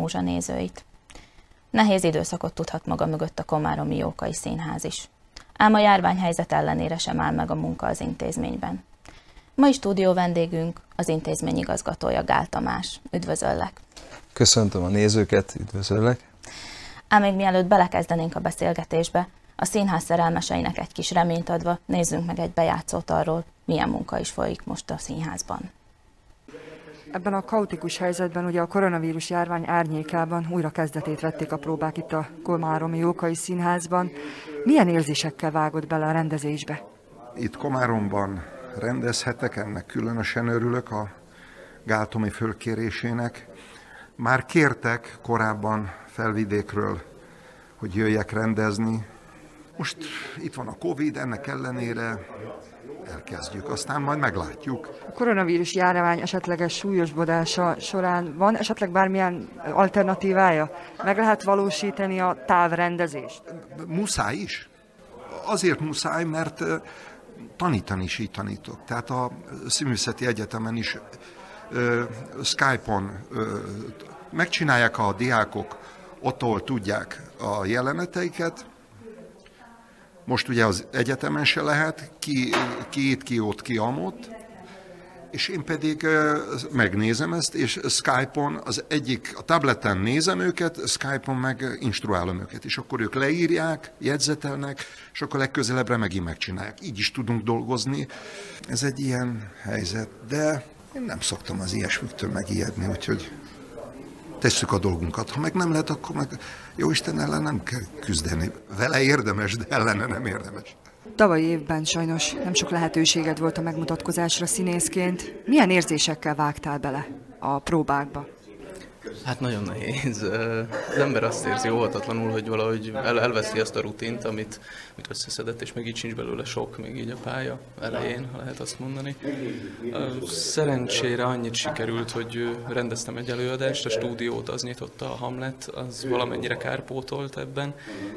múzsa nézőit. Nehéz időszakot tudhat maga mögött a Komáromi Jókai Színház is. Ám a járványhelyzet ellenére sem áll meg a munka az intézményben. Mai stúdió vendégünk az intézmény igazgatója Gál Tamás. Üdvözöllek! Köszöntöm a nézőket, üdvözöllek! Ám még mielőtt belekezdenénk a beszélgetésbe, a színház szerelmeseinek egy kis reményt adva nézzünk meg egy bejátszót arról, milyen munka is folyik most a színházban. Ebben a kaotikus helyzetben, ugye a koronavírus járvány árnyékában újra kezdetét vették a próbák itt a Komáromi Jókai Színházban. Milyen érzésekkel vágott bele a rendezésbe? Itt Komáromban rendezhetek, ennek különösen örülök a Gátomi fölkérésének. Már kértek korábban felvidékről, hogy jöjjek rendezni. Most itt van a Covid, ennek ellenére elkezdjük, aztán majd meglátjuk. A koronavírus járvány esetleges súlyosbodása során van esetleg bármilyen alternatívája? Meg lehet valósítani a távrendezést? Muszáj is. Azért muszáj, mert tanítani is így tanítok. Tehát a Színművészeti Egyetemen is Skype-on megcsinálják a diákok, ahol tudják a jeleneteiket, most ugye az egyetemen se lehet, ki, ki itt, ki ott, ki amott, és én pedig megnézem ezt, és Skype-on az egyik, a tableten nézem őket, Skype-on meg instruálom őket, és akkor ők leírják, jegyzetelnek, és akkor legközelebbre megint megcsinálják. Így is tudunk dolgozni. Ez egy ilyen helyzet, de én nem szoktam az ilyesmiktől megijedni, úgyhogy tesszük a dolgunkat. Ha meg nem lehet, akkor meg jó Isten ellen nem kell küzdeni. Vele érdemes, de ellene nem érdemes. Tavaly évben sajnos nem sok lehetőséged volt a megmutatkozásra színészként. Milyen érzésekkel vágtál bele a próbákba? Hát nagyon nehéz. Az ember azt érzi óvatatlanul, hogy valahogy el, elveszi azt a rutint, amit, amit összeszedett, és még így sincs belőle sok, még így a pálya elején, ha lehet azt mondani. Szerencsére annyit sikerült, hogy rendeztem egy előadást, a stúdiót az nyitotta a Hamlet, az valamennyire kárpótolt ebben,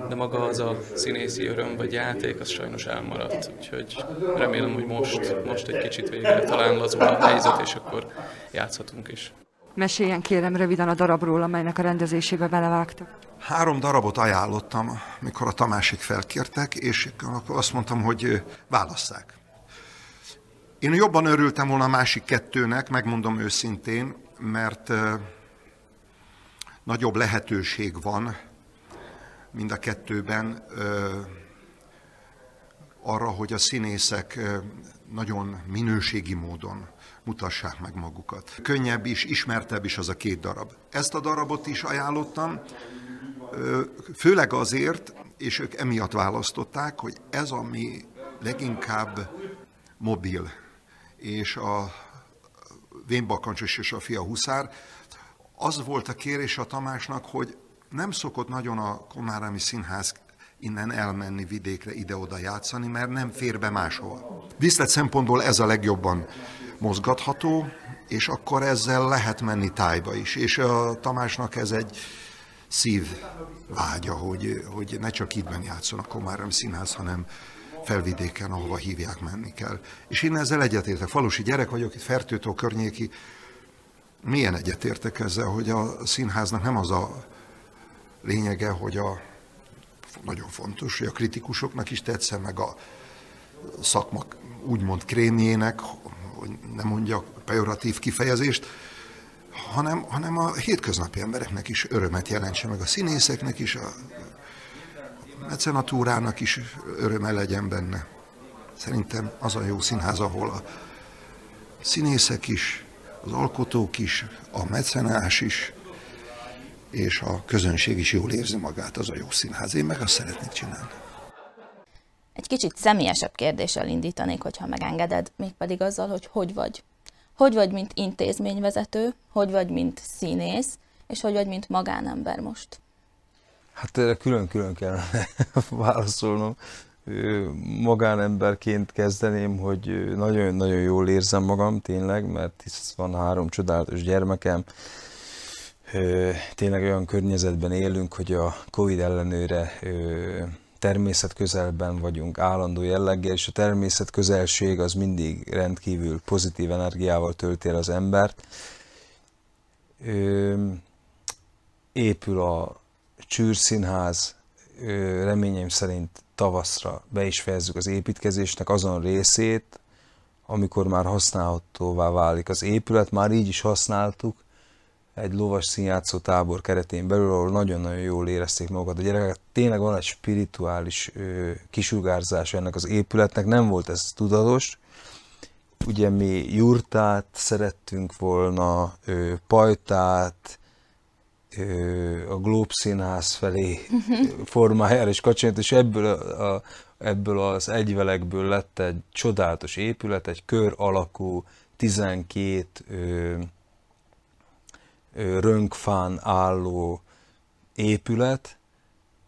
de maga az a színészi öröm vagy játék, az sajnos elmaradt. Úgyhogy remélem, hogy most, most egy kicsit végre talán lazul a helyzet, és akkor játszhatunk is. Meséljen kérem röviden a darabról, amelynek a rendezésébe belevágtak. Három darabot ajánlottam, mikor a Tamásik felkértek, és akkor azt mondtam, hogy válasszák. Én jobban örültem volna a másik kettőnek, megmondom őszintén, mert nagyobb lehetőség van mind a kettőben arra, hogy a színészek nagyon minőségi módon mutassák meg magukat. Könnyebb is, ismertebb is az a két darab. Ezt a darabot is ajánlottam, főleg azért, és ők emiatt választották, hogy ez, ami leginkább mobil, és a Vénbakancsos és a fia Huszár, az volt a kérés a Tamásnak, hogy nem szokott nagyon a Komárámi Színház innen elmenni vidékre, ide-oda játszani, mert nem fér be máshova. Viszlet szempontból ez a legjobban mozgatható, és akkor ezzel lehet menni tájba is. És a Tamásnak ez egy szív vágya, hogy, hogy ne csak ittben játszon a Komárom Színház, hanem felvidéken, ahova hívják, menni kell. És én ezzel egyetértek. Falusi gyerek vagyok, itt Fertőtó környéki. Milyen egyetértek ezzel, hogy a színháznak nem az a lényege, hogy a nagyon fontos, hogy a kritikusoknak is tetszen, meg a szakma úgymond krémjének, hogy nem mondjak pejoratív kifejezést, hanem, hanem a hétköznapi embereknek is örömet jelentse, meg a színészeknek is, a mecenatúrának is öröme legyen benne. Szerintem az a jó színház, ahol a színészek is, az alkotók is, a mecenás is, és a közönség is jól érzi magát, az a jó színház. Én meg azt szeretnék csinálni. Kicsit személyesebb kérdéssel indítanék, hogyha megengeded, mégpedig azzal, hogy hogy vagy. Hogy vagy, mint intézményvezető, hogy vagy, mint színész, és hogy vagy, mint magánember most? Hát erre külön-külön kell válaszolnom. Magánemberként kezdeném, hogy nagyon-nagyon jól érzem magam tényleg, mert hisz van három csodálatos gyermekem, tényleg olyan környezetben élünk, hogy a Covid ellenőre természet közelben vagyunk állandó jelleggel, és a természet közelség az mindig rendkívül pozitív energiával tölti el az embert. épül a Csűrszínház, reményeim szerint tavaszra be is fejezzük az építkezésnek azon részét, amikor már használhatóvá válik az épület, már így is használtuk, egy lovas színjátszó tábor keretén belül, ahol nagyon-nagyon jól érezték magukat a gyerekek. Tényleg van egy spirituális ö, kisugárzása ennek az épületnek, nem volt ez tudatos. Ugye mi jurtát szerettünk volna, ö, pajtát, ö, a Globe Színház felé formájára is kacsint, és ebből, a, a, ebből az egyvelekből lett egy csodálatos épület, egy kör alakú, 12 ö, rönkfán álló épület,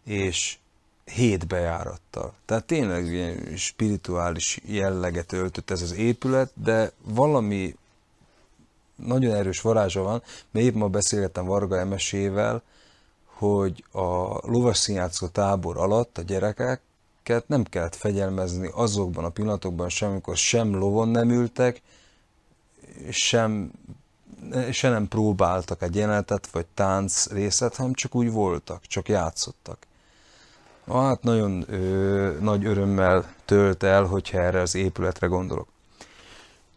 és hét bejárattal. Tehát tényleg ilyen spirituális jelleget öltött ez az épület, de valami nagyon erős varázsa van, mert épp ma beszélgettem Varga Emesével, hogy a lovasszínjátszó tábor alatt a gyerekeket nem kellett fegyelmezni azokban a pillanatokban sem, amikor sem lovon nem ültek, sem se nem próbáltak egy jelenetet, vagy tánc részet, hanem csak úgy voltak, csak játszottak. Hát nagyon ö, nagy örömmel tölt el, hogyha erre az épületre gondolok.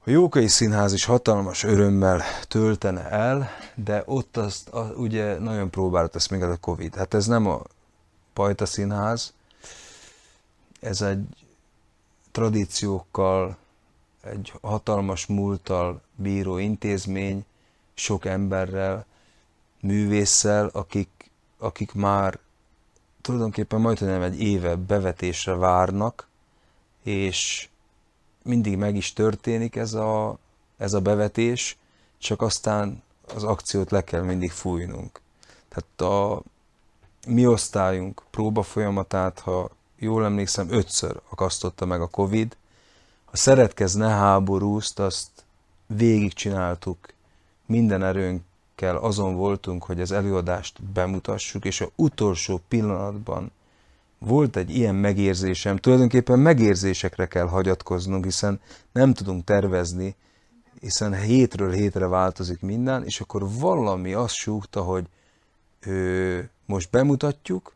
A Jókai Színház is hatalmas örömmel töltene el, de ott azt a, ugye nagyon próbált ezt még a Covid. Hát ez nem a Pajta Színház, ez egy tradíciókkal, egy hatalmas múlttal bíró intézmény, sok emberrel, művésszel, akik, akik már tulajdonképpen majdnem egy éve bevetésre várnak, és mindig meg is történik ez a, ez a bevetés, csak aztán az akciót le kell mindig fújnunk. Tehát a mi osztályunk próba folyamatát, ha jól emlékszem, ötször akasztotta meg a Covid. A Szeretkez ne háborúzt, azt végigcsináltuk minden erőnkkel azon voltunk, hogy az előadást bemutassuk, és a utolsó pillanatban volt egy ilyen megérzésem, tulajdonképpen megérzésekre kell hagyatkoznunk, hiszen nem tudunk tervezni, hiszen hétről hétre változik minden, és akkor valami azt súgta, hogy ö, most bemutatjuk,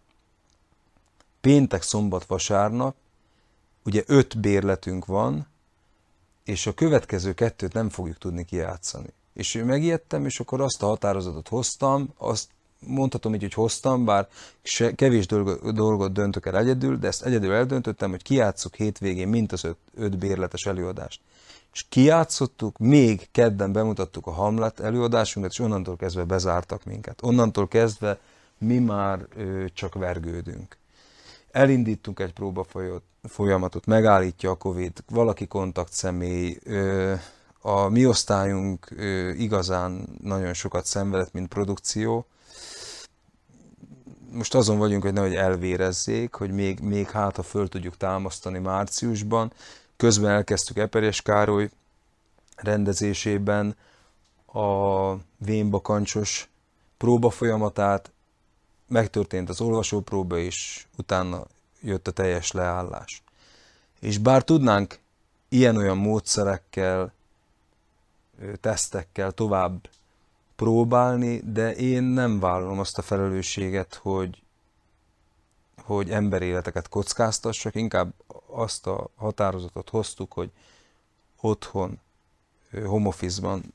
péntek, szombat, vasárnap, ugye öt bérletünk van, és a következő kettőt nem fogjuk tudni kijátszani. És megijedtem, és akkor azt a határozatot hoztam, azt mondhatom így, hogy hoztam, bár se, kevés dolgot, dolgot döntök el egyedül, de ezt egyedül eldöntöttem, hogy kiátszok hétvégén mint az öt, öt bérletes előadást. És kiátszottuk, még kedden bemutattuk a Hamlet előadásunkat, és onnantól kezdve bezártak minket. Onnantól kezdve mi már ö, csak vergődünk. Elindítunk egy próba folyamatot, megállítja a Covid, valaki kontaktszemély, ö, a mi osztályunk igazán nagyon sokat szenvedett, mint produkció. Most azon vagyunk, hogy nehogy elvérezzék, hogy még, még hát, ha föl tudjuk támasztani márciusban. Közben elkezdtük Eperjes Károly rendezésében a vénbakancsos próba folyamatát, megtörtént az olvasópróba is, utána jött a teljes leállás. És bár tudnánk ilyen-olyan módszerekkel tesztekkel tovább próbálni, de én nem vállalom azt a felelősséget, hogy, hogy emberéleteket kockáztassak, inkább azt a határozatot hoztuk, hogy otthon, home office-ban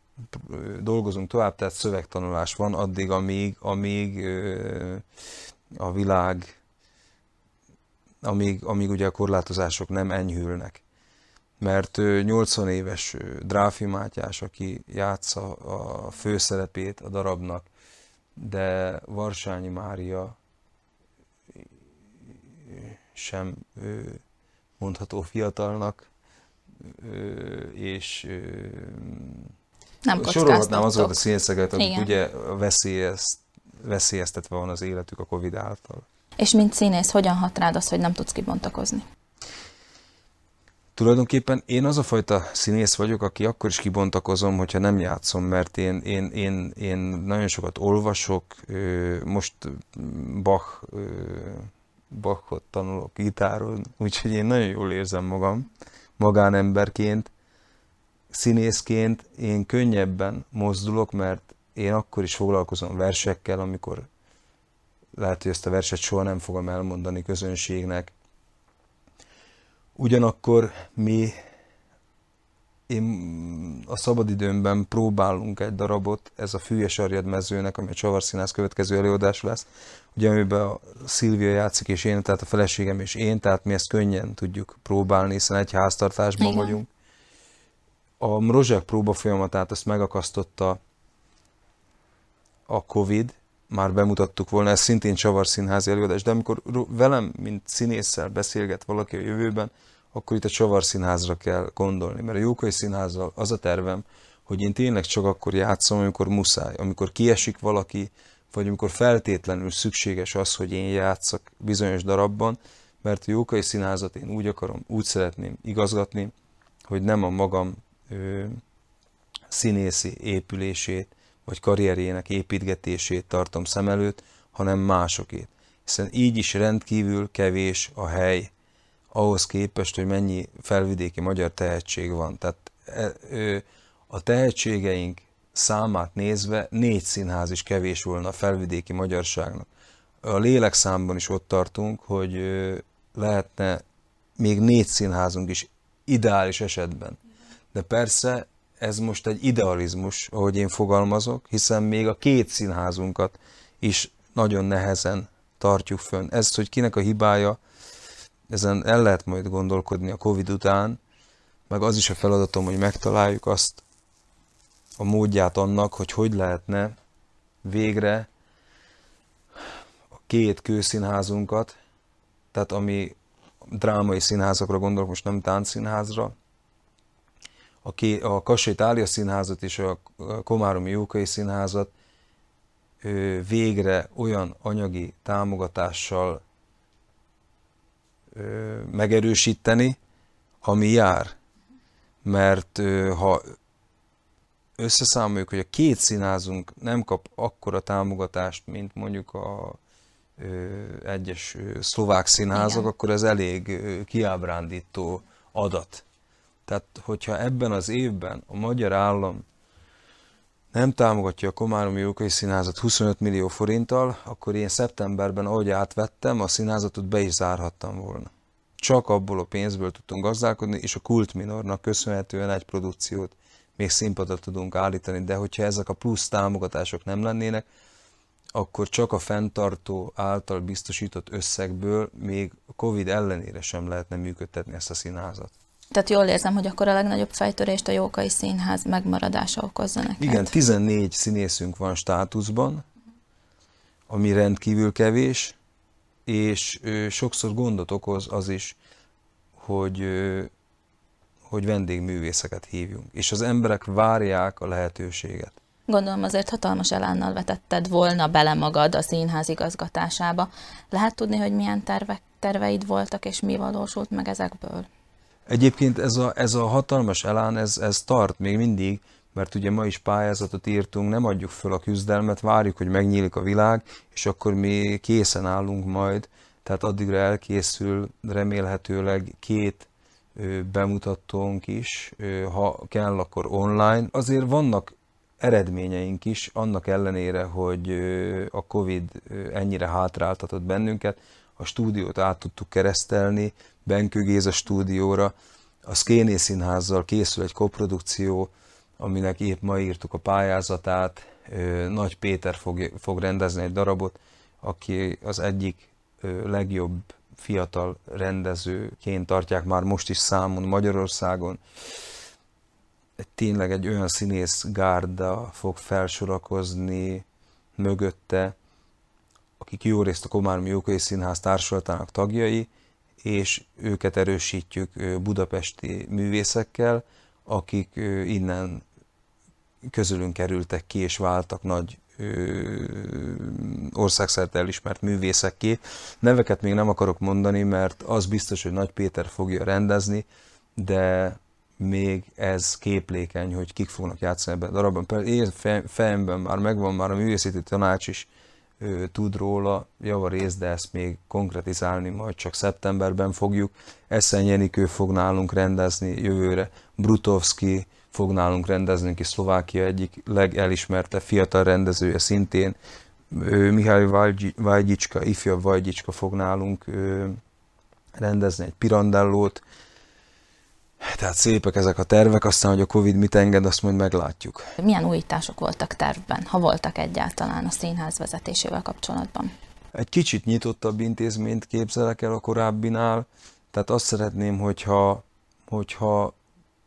dolgozunk tovább, tehát szövegtanulás van addig, amíg, amíg a világ, amíg, amíg ugye a korlátozások nem enyhülnek mert 80 éves Dráfi Mátyás, aki játsza a főszerepét a darabnak, de Varsányi Mária sem mondható fiatalnak, és nem sorolhatnám azokat a színészeket, akik Igen. ugye veszélyezt, veszélyeztetve van az életük a Covid által. És mint színész, hogyan hat rád az, hogy nem tudsz kibontakozni? Tulajdonképpen én az a fajta színész vagyok, aki akkor is kibontakozom, hogyha nem játszom, mert én, én, én, én nagyon sokat olvasok, most Bach, Bachot tanulok gitáron, úgyhogy én nagyon jól érzem magam magánemberként, színészként én könnyebben mozdulok, mert én akkor is foglalkozom versekkel, amikor lehet, hogy ezt a verset soha nem fogom elmondani közönségnek. Ugyanakkor mi én a szabadidőmben próbálunk egy darabot, ez a Fűes Arjad mezőnek, ami a Csavarszínász következő előadás lesz, ugye amiben a Szilvia játszik, és én, tehát a feleségem és én, tehát mi ezt könnyen tudjuk próbálni, hiszen egy háztartásban Igen. vagyunk. A Mrozsák próba folyamatát azt megakasztotta a Covid, már bemutattuk volna, ez szintén Csavar Színházi előadás, de amikor velem, mint színésszel beszélget valaki a jövőben, akkor itt a Csavar Színházra kell gondolni, mert a Jókai Színházzal az a tervem, hogy én tényleg csak akkor játszom, amikor muszáj, amikor kiesik valaki, vagy amikor feltétlenül szükséges az, hogy én játszak bizonyos darabban, mert a Jókai Színházat én úgy akarom, úgy szeretném igazgatni, hogy nem a magam ö, színészi épülését, vagy karrierjének építgetését tartom szem előtt, hanem másokét. Hiszen így is rendkívül kevés a hely ahhoz képest, hogy mennyi felvidéki magyar tehetség van. Tehát e, a tehetségeink számát nézve négy színház is kevés volna a felvidéki magyarságnak. A lélekszámban is ott tartunk, hogy lehetne még négy színházunk is ideális esetben. De persze ez most egy idealizmus, ahogy én fogalmazok, hiszen még a két színházunkat is nagyon nehezen tartjuk fönn. Ez, hogy kinek a hibája, ezen el lehet majd gondolkodni a Covid után, meg az is a feladatom, hogy megtaláljuk azt a módját annak, hogy hogy lehetne végre a két kőszínházunkat, tehát ami drámai színházakra gondolok, most nem táncszínházra, a, ké, a Kassai Tália Színházat és a Komáromi Jókai Színházat végre olyan anyagi támogatással megerősíteni, ami jár. Mert ha összeszámoljuk, hogy a két színházunk nem kap akkora támogatást, mint mondjuk a egyes szlovák színházak, Igen. akkor ez elég kiábrándító adat. Tehát, hogyha ebben az évben a magyar állam nem támogatja a Komáromi Jókai Színházat 25 millió forinttal, akkor én szeptemberben, ahogy átvettem, a színházatot be is zárhattam volna. Csak abból a pénzből tudtunk gazdálkodni, és a Kult Minornak köszönhetően egy produkciót még színpadra tudunk állítani, de hogyha ezek a plusz támogatások nem lennének, akkor csak a fenntartó által biztosított összegből még Covid ellenére sem lehetne működtetni ezt a színházat. Tehát jól érzem, hogy akkor a legnagyobb fejtörést a Jókai Színház megmaradása okozza neked. Igen, 14 színészünk van státuszban, ami rendkívül kevés, és ö, sokszor gondot okoz az is, hogy, ö, hogy vendégművészeket hívjunk. És az emberek várják a lehetőséget. Gondolom azért hatalmas elánnal vetetted volna bele magad a színház igazgatásába. Lehet tudni, hogy milyen tervek, terveid voltak, és mi valósult meg ezekből? Egyébként ez a, ez a hatalmas elán, ez, ez tart még mindig, mert ugye ma is pályázatot írtunk, nem adjuk föl a küzdelmet, várjuk, hogy megnyílik a világ, és akkor mi készen állunk majd, tehát addigra elkészül remélhetőleg két bemutatónk is, ha kell, akkor online. Azért vannak eredményeink is, annak ellenére, hogy a Covid ennyire hátráltatott bennünket, a stúdiót át tudtuk keresztelni, Benkő Géza stúdióra, a Szkéné Színházzal készül egy koprodukció, aminek épp ma írtuk a pályázatát, Nagy Péter fog, fog rendezni egy darabot, aki az egyik legjobb fiatal rendezőként tartják már most is számon Magyarországon. Tényleg egy olyan színész gárda fog felsorakozni mögötte, akik jó részt a Komáromi Jókai Színház társulatának tagjai, és őket erősítjük budapesti művészekkel, akik innen közülünk kerültek ki és váltak nagy országszerte elismert művészekké. Neveket még nem akarok mondani, mert az biztos, hogy Nagy Péter fogja rendezni, de még ez képlékeny, hogy kik fognak játszani ebben a darabban. Én fejemben már megvan, már a művészeti tanács is tud róla, javarész, de ezt még konkretizálni majd csak szeptemberben fogjuk. Eszen Jenikő fog nálunk rendezni jövőre, Brutovski fog nálunk rendezni, aki Szlovákia egyik legelismertebb fiatal rendezője szintén, Mihály Vajgyicska, ifjabb Vajgyicska fog nálunk rendezni egy pirandellót, tehát szépek ezek a tervek, aztán, hogy a Covid mit enged, azt majd meglátjuk. Milyen újítások voltak tervben, ha voltak egyáltalán a színház vezetésével kapcsolatban? Egy kicsit nyitottabb intézményt képzelek el a korábbinál, tehát azt szeretném, hogyha, hogyha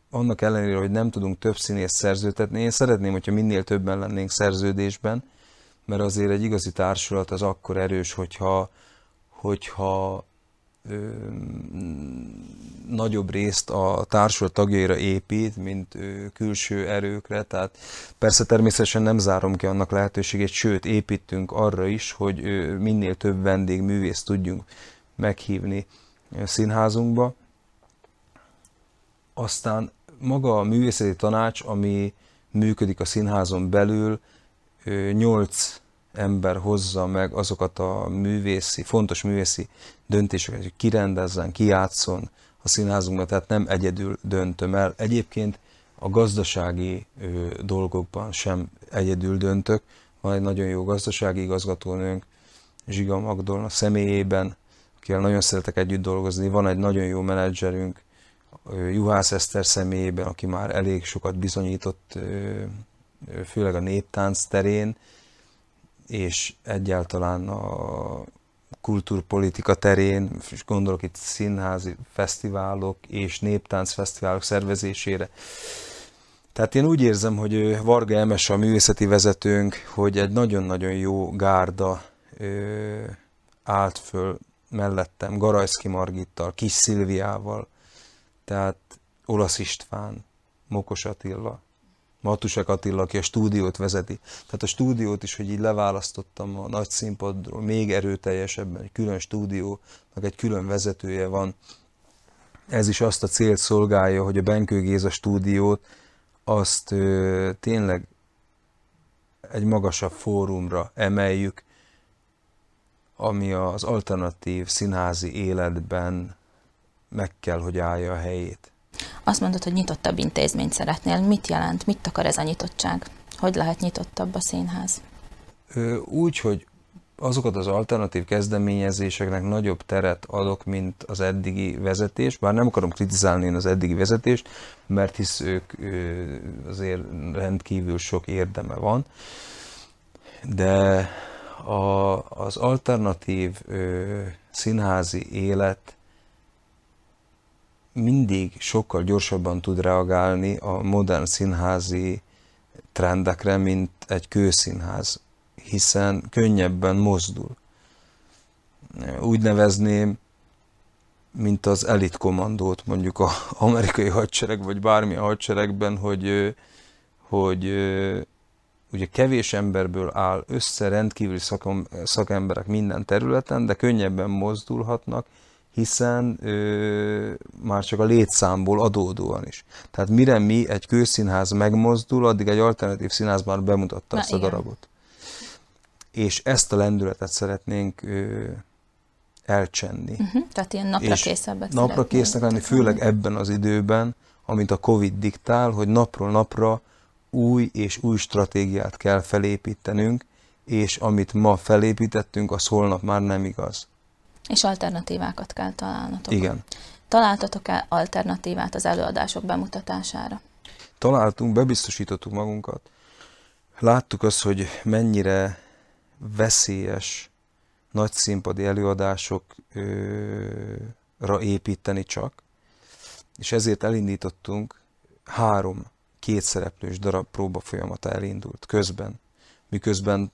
annak ellenére, hogy nem tudunk több színész szerződtetni, én szeretném, hogyha minél többen lennénk szerződésben, mert azért egy igazi társulat az akkor erős, hogyha, hogyha nagyobb részt a társulat tagjaira épít, mint ö, külső erőkre. Tehát persze természetesen nem zárom ki annak lehetőségét, sőt építünk arra is, hogy minél több vendégművészt tudjunk meghívni színházunkba. Aztán maga a művészeti tanács, ami működik a színházon belül, nyolc ember hozza meg azokat a művészi, fontos művészi döntéseket, hogy kirendezzen, kijátszon a színházunkban, tehát nem egyedül döntöm el. Egyébként a gazdasági dolgokban sem egyedül döntök. Van egy nagyon jó gazdasági igazgatónőnk, Zsiga Magdolna személyében, akivel nagyon szeretek együtt dolgozni. Van egy nagyon jó menedzserünk, Juhász Eszter személyében, aki már elég sokat bizonyított, főleg a néptánc terén, és egyáltalán a kultúrpolitika terén, és gondolok itt színházi fesztiválok és néptánc fesztiválok szervezésére. Tehát én úgy érzem, hogy Varga Emes a művészeti vezetőnk, hogy egy nagyon-nagyon jó gárda állt föl mellettem, Garajszki Margittal, Kis Szilviával, tehát Olasz István, Mokos Attila, Matusek Attila, aki a stúdiót vezeti. Tehát a stúdiót is, hogy így leválasztottam a nagy színpadról, még erőteljesebben, egy külön stúdió, meg egy külön vezetője van. Ez is azt a célt szolgálja, hogy a Benkő Géza stúdiót azt ö, tényleg egy magasabb fórumra emeljük, ami az alternatív színházi életben meg kell, hogy állja a helyét. Azt mondod, hogy nyitottabb intézményt szeretnél. Mit jelent, mit akar ez a nyitottság? Hogy lehet nyitottabb a színház? Úgy, hogy azokat az alternatív kezdeményezéseknek nagyobb teret adok, mint az eddigi vezetés, bár nem akarom kritizálni én az eddigi vezetést, mert hisz ők azért rendkívül sok érdeme van, de a, az alternatív ö, színházi élet mindig sokkal gyorsabban tud reagálni a modern színházi trendekre, mint egy kőszínház, hiszen könnyebben mozdul. Úgy nevezném, mint az elitkommandót mondjuk az amerikai hadsereg, vagy bármi a hadseregben, hogy, hogy ugye kevés emberből áll össze rendkívüli szakemberek minden területen, de könnyebben mozdulhatnak, hiszen ö, már csak a létszámból adódóan is. Tehát mire mi egy kőszínház megmozdul, addig egy alternatív színház már bemutatta Na, ezt igen. a darabot. És ezt a lendületet szeretnénk ö, elcsenni. Uh-huh. Tehát ilyen napra készebbet Napra késznek lenni, főleg ebben az időben, amit a Covid diktál, hogy napról napra új és új stratégiát kell felépítenünk, és amit ma felépítettünk, az holnap már nem igaz. És alternatívákat kell találnatok. Igen. Találtatok-e alternatívát az előadások bemutatására? Találtunk, bebiztosítottuk magunkat. Láttuk azt, hogy mennyire veszélyes nagy színpadi előadásokra építeni csak, és ezért elindítottunk három kétszereplős darab próba folyamata elindult közben, miközben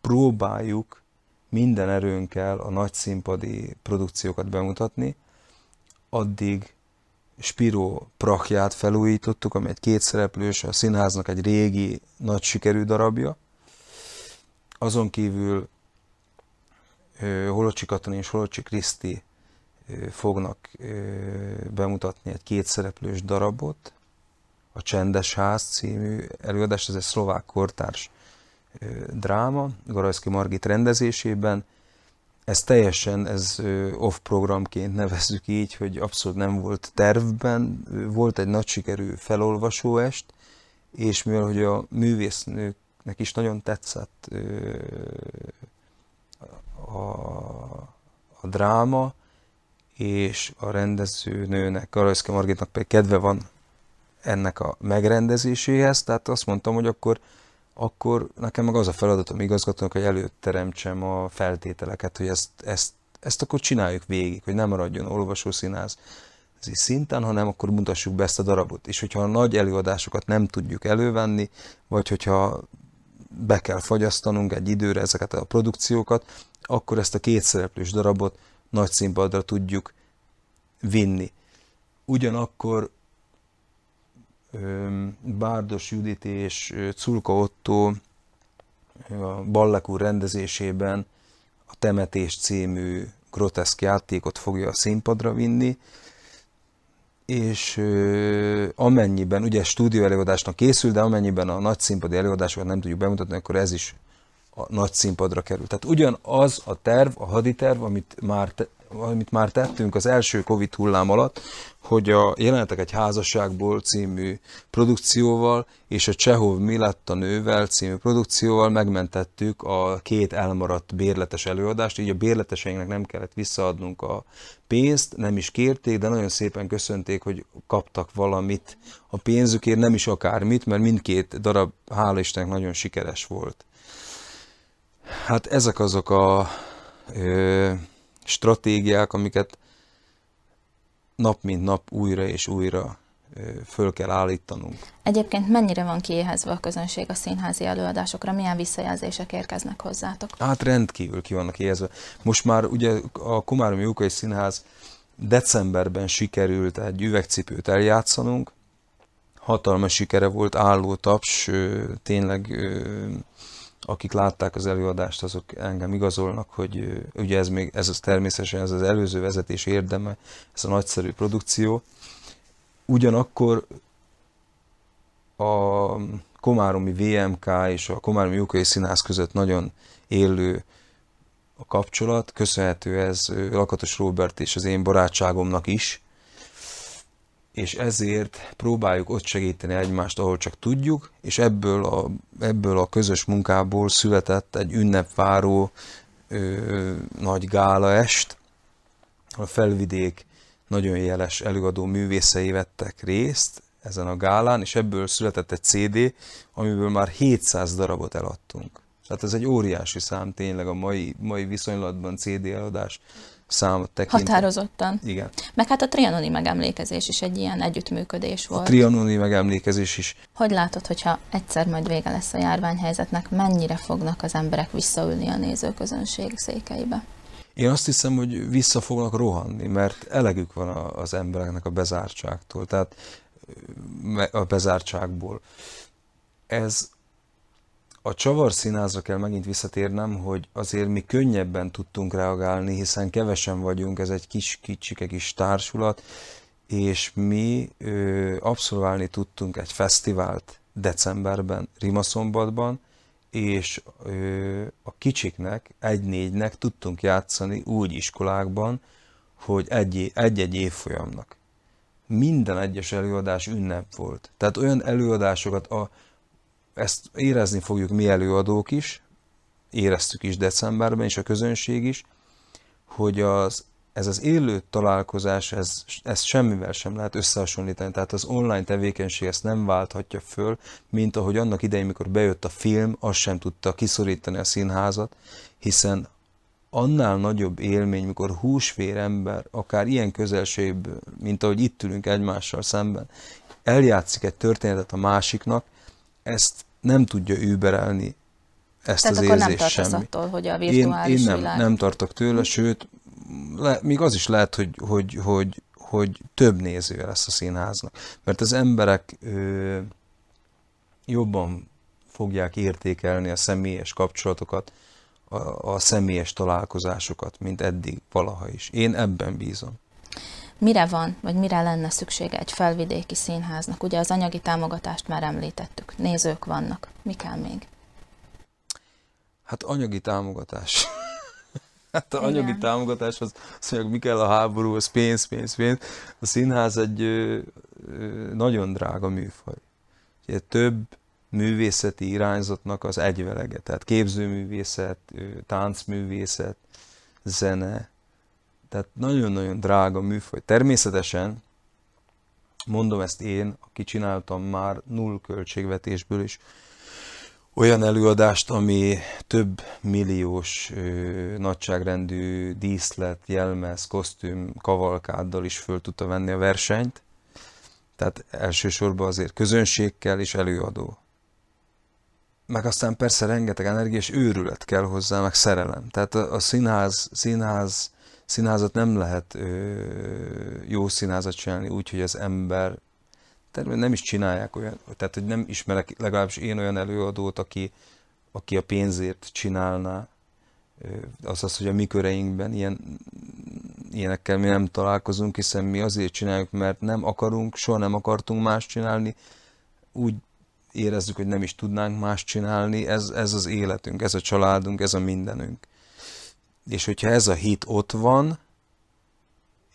próbáljuk minden erőnkkel a nagy színpadi produkciókat bemutatni, addig Spiro Prachját felújítottuk, ami egy kétszereplős, a színháznak egy régi, nagy sikerű darabja. Azon kívül Holocsi és Holocsi Kriszti fognak bemutatni egy kétszereplős darabot, a Csendes Ház című előadás, ez egy szlovák kortárs dráma, Garajszki Margit rendezésében. Ez teljesen, ez off programként nevezzük így, hogy abszolút nem volt tervben. Volt egy nagy sikerű felolvasóest, és mivel hogy a művésznők is nagyon tetszett a, a dráma, és a rendezőnőnek, Karajszke Margitnak pedig kedve van ennek a megrendezéséhez, tehát azt mondtam, hogy akkor, akkor nekem meg az a feladatom igazgatónak, hogy előteremtsem a feltételeket, hogy ezt, ezt, ezt akkor csináljuk végig, hogy nem maradjon olvasószínház szinten, hanem akkor mutassuk be ezt a darabot. És hogyha a nagy előadásokat nem tudjuk elővenni, vagy hogyha be kell fagyasztanunk egy időre ezeket a produkciókat, akkor ezt a kétszereplős darabot nagy színpadra tudjuk vinni. Ugyanakkor Bárdos Judit és Culka Otto a Ballek úr rendezésében a Temetés című groteszk játékot fogja a színpadra vinni, és amennyiben, ugye stúdió előadásnak készül, de amennyiben a nagy színpadi előadásokat nem tudjuk bemutatni, akkor ez is a nagy színpadra kerül. Tehát ugyanaz a terv, a haditerv, amit már, amit már tettünk az első Covid hullám alatt, hogy a Jelenetek egy házasságból című produkcióval és a Csehov Mi lett a nővel című produkcióval megmentettük a két elmaradt bérletes előadást, így a bérleteseinknek nem kellett visszaadnunk a pénzt, nem is kérték, de nagyon szépen köszönték, hogy kaptak valamit a pénzükért, nem is akármit, mert mindkét darab, hála Istennek, nagyon sikeres volt. Hát ezek azok a ö, stratégiák, amiket nap mint nap újra és újra föl kell állítanunk. Egyébként mennyire van kiéhezve a közönség a színházi előadásokra? Milyen visszajelzések érkeznek hozzátok? Hát rendkívül ki vannak éhezve. Most már ugye a Komáromi Jókai Színház decemberben sikerült egy üvegcipőt eljátszanunk, hatalmas sikere volt, álló taps, tényleg akik látták az előadást, azok engem igazolnak, hogy ugye ez még, ez az természetesen ez az előző vezetés érdeme, ez a nagyszerű produkció. Ugyanakkor a Komáromi VMK és a Komáromi Jókai Színház között nagyon élő a kapcsolat, köszönhető ez Lakatos Robert és az én barátságomnak is, és ezért próbáljuk ott segíteni egymást, ahol csak tudjuk, és ebből a, ebből a közös munkából született egy ünnepváró ö, nagy gála est, a felvidék nagyon jeles előadó művészei vettek részt ezen a gálán, és ebből született egy CD, amiből már 700 darabot eladtunk. Tehát ez egy óriási szám tényleg a mai, mai viszonylatban CD eladás számot tekintve. Határozottan. Igen. Meg hát a trianoni megemlékezés is egy ilyen együttműködés volt. A trianoni megemlékezés is. Hogy látod, hogyha egyszer majd vége lesz a járványhelyzetnek, mennyire fognak az emberek visszaülni a nézőközönség székeibe? Én azt hiszem, hogy vissza fognak rohanni, mert elegük van az embereknek a bezártságtól, tehát a bezártságból. Ez a csavar színházra kell megint visszatérnem, hogy azért mi könnyebben tudtunk reagálni, hiszen kevesen vagyunk, ez egy kis kicsike kis társulat, és mi ö, abszolválni tudtunk egy fesztivált decemberben, Rimaszombatban, és ö, a kicsiknek, egy-négynek tudtunk játszani úgy iskolákban, hogy egy-egy évfolyamnak. Minden egyes előadás ünnep volt. Tehát olyan előadásokat, a, ezt érezni fogjuk mi előadók is, éreztük is decemberben, és a közönség is, hogy az, ez az élő találkozás, ez, ezt semmivel sem lehet összehasonlítani. Tehát az online tevékenység ezt nem válthatja föl, mint ahogy annak idején, mikor bejött a film, az sem tudta kiszorítani a színházat, hiszen annál nagyobb élmény, mikor húsvér ember, akár ilyen közelségből, mint ahogy itt ülünk egymással szemben, eljátszik egy történetet a másiknak, ezt nem tudja überelni ezt Tehát az akkor érzést nem semmi. attól, hogy a virtuális én, én nem, világ... nem tartok tőle, sőt, le, még az is lehet, hogy, hogy, hogy, hogy több nézője lesz a színháznak. Mert az emberek ö, jobban fogják értékelni a személyes kapcsolatokat, a, a személyes találkozásokat, mint eddig valaha is. Én ebben bízom. Mire van, vagy mire lenne szüksége egy felvidéki színháznak? Ugye az anyagi támogatást már említettük, nézők vannak. Mi kell még? Hát anyagi támogatás. hát a anyagi Igen. támogatás az, az mondják, mi kell a háború, az pénz, pénz, pénz. A színház egy ö, ö, nagyon drága műfaj. Ugye több művészeti irányzatnak az egyvelege. Tehát képzőművészet, táncművészet, zene. Tehát nagyon-nagyon drága műfaj. Természetesen, mondom ezt én, aki csináltam már null költségvetésből is, olyan előadást, ami több milliós ö, nagyságrendű díszlet, jelmez, kosztüm, kavalkáddal is föl tudta venni a versenyt. Tehát elsősorban azért közönségkel és előadó. Meg aztán persze rengeteg energia és őrület kell hozzá, meg szerelem. Tehát a, a színház, színház, színházat nem lehet ö, jó színházat csinálni úgy, hogy az ember nem is csinálják olyan, tehát hogy nem ismerek legalábbis én olyan előadót, aki, aki a pénzért csinálná, azaz, hogy a mi köreinkben ilyen, ilyenekkel mi nem találkozunk, hiszen mi azért csináljuk, mert nem akarunk, soha nem akartunk más csinálni, úgy érezzük, hogy nem is tudnánk más csinálni, ez, ez az életünk, ez a családunk, ez a mindenünk. És hogyha ez a hit ott van,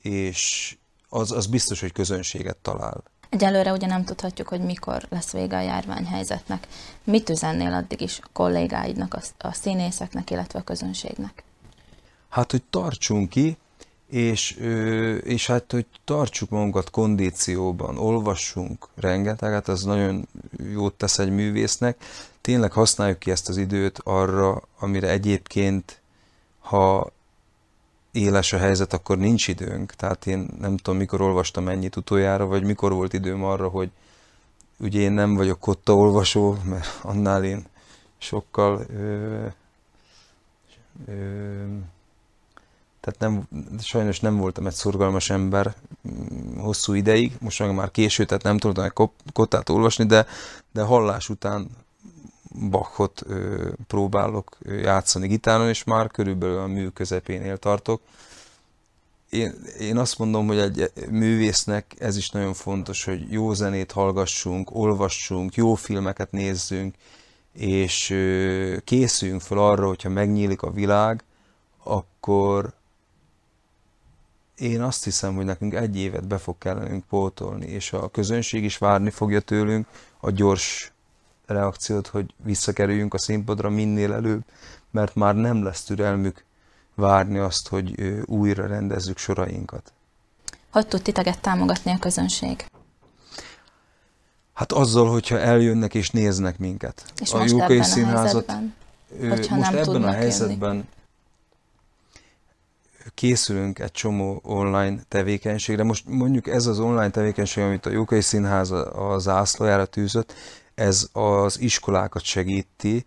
és az, az biztos, hogy közönséget talál. Egyelőre ugye nem tudhatjuk, hogy mikor lesz vége a járványhelyzetnek. Mit üzennél addig is a kollégáidnak, a, a színészeknek, illetve a közönségnek? Hát, hogy tartsunk ki, és, és hát, hogy tartsuk magunkat kondícióban, olvassunk rengeteget, az nagyon jót tesz egy művésznek. Tényleg használjuk ki ezt az időt arra, amire egyébként, ha éles a helyzet, akkor nincs időnk. Tehát én nem tudom, mikor olvastam ennyit utoljára, vagy mikor volt időm arra, hogy ugye én nem vagyok kotta olvasó, mert annál én sokkal ö, ö, tehát nem, sajnos nem voltam egy szorgalmas ember mm, hosszú ideig, most meg már késő, tehát nem tudtam egy kottát olvasni, de, de hallás után Bachot próbálok játszani gitáron, és már körülbelül a mű közepénél tartok. Én, én azt mondom, hogy egy művésznek ez is nagyon fontos, hogy jó zenét hallgassunk, olvassunk, jó filmeket nézzünk, és készüljünk fel arra, hogyha megnyílik a világ, akkor én azt hiszem, hogy nekünk egy évet be fog kellenünk pótolni, és a közönség is várni fogja tőlünk a gyors reakciót, hogy visszakerüljünk a színpadra minél előbb, mert már nem lesz türelmük várni azt, hogy újra rendezzük sorainkat. Hogy tud titeket támogatni a közönség? Hát azzal, hogyha eljönnek és néznek minket. És a most Jókai ebben Színházat, a helyzetben, most nem ebben a helyzetben jönni. készülünk egy csomó online tevékenységre. Most mondjuk ez az online tevékenység, amit a Jókai Színház a zászlójára tűzött, ez az iskolákat segíti,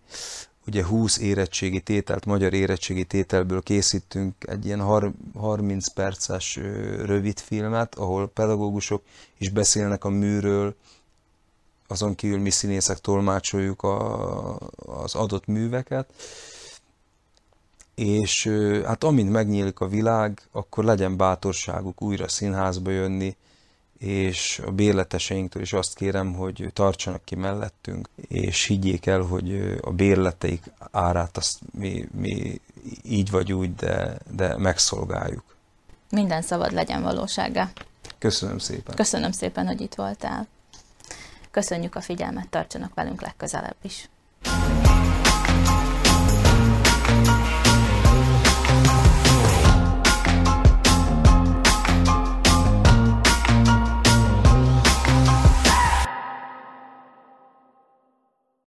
ugye 20 érettségi tételt, magyar érettségi tételből készítünk egy ilyen 30 perces rövid filmet, ahol pedagógusok is beszélnek a műről, azon kívül mi színészek tolmácsoljuk a, az adott műveket, és hát amint megnyílik a világ, akkor legyen bátorságuk újra színházba jönni, és a bérleteseinktől is azt kérem, hogy tartsanak ki mellettünk, és higgyék el, hogy a bérleteik árát azt mi, mi így vagy úgy, de, de megszolgáljuk. Minden szabad legyen valósága. Köszönöm szépen. Köszönöm szépen, hogy itt voltál. Köszönjük a figyelmet, tartsanak velünk legközelebb is.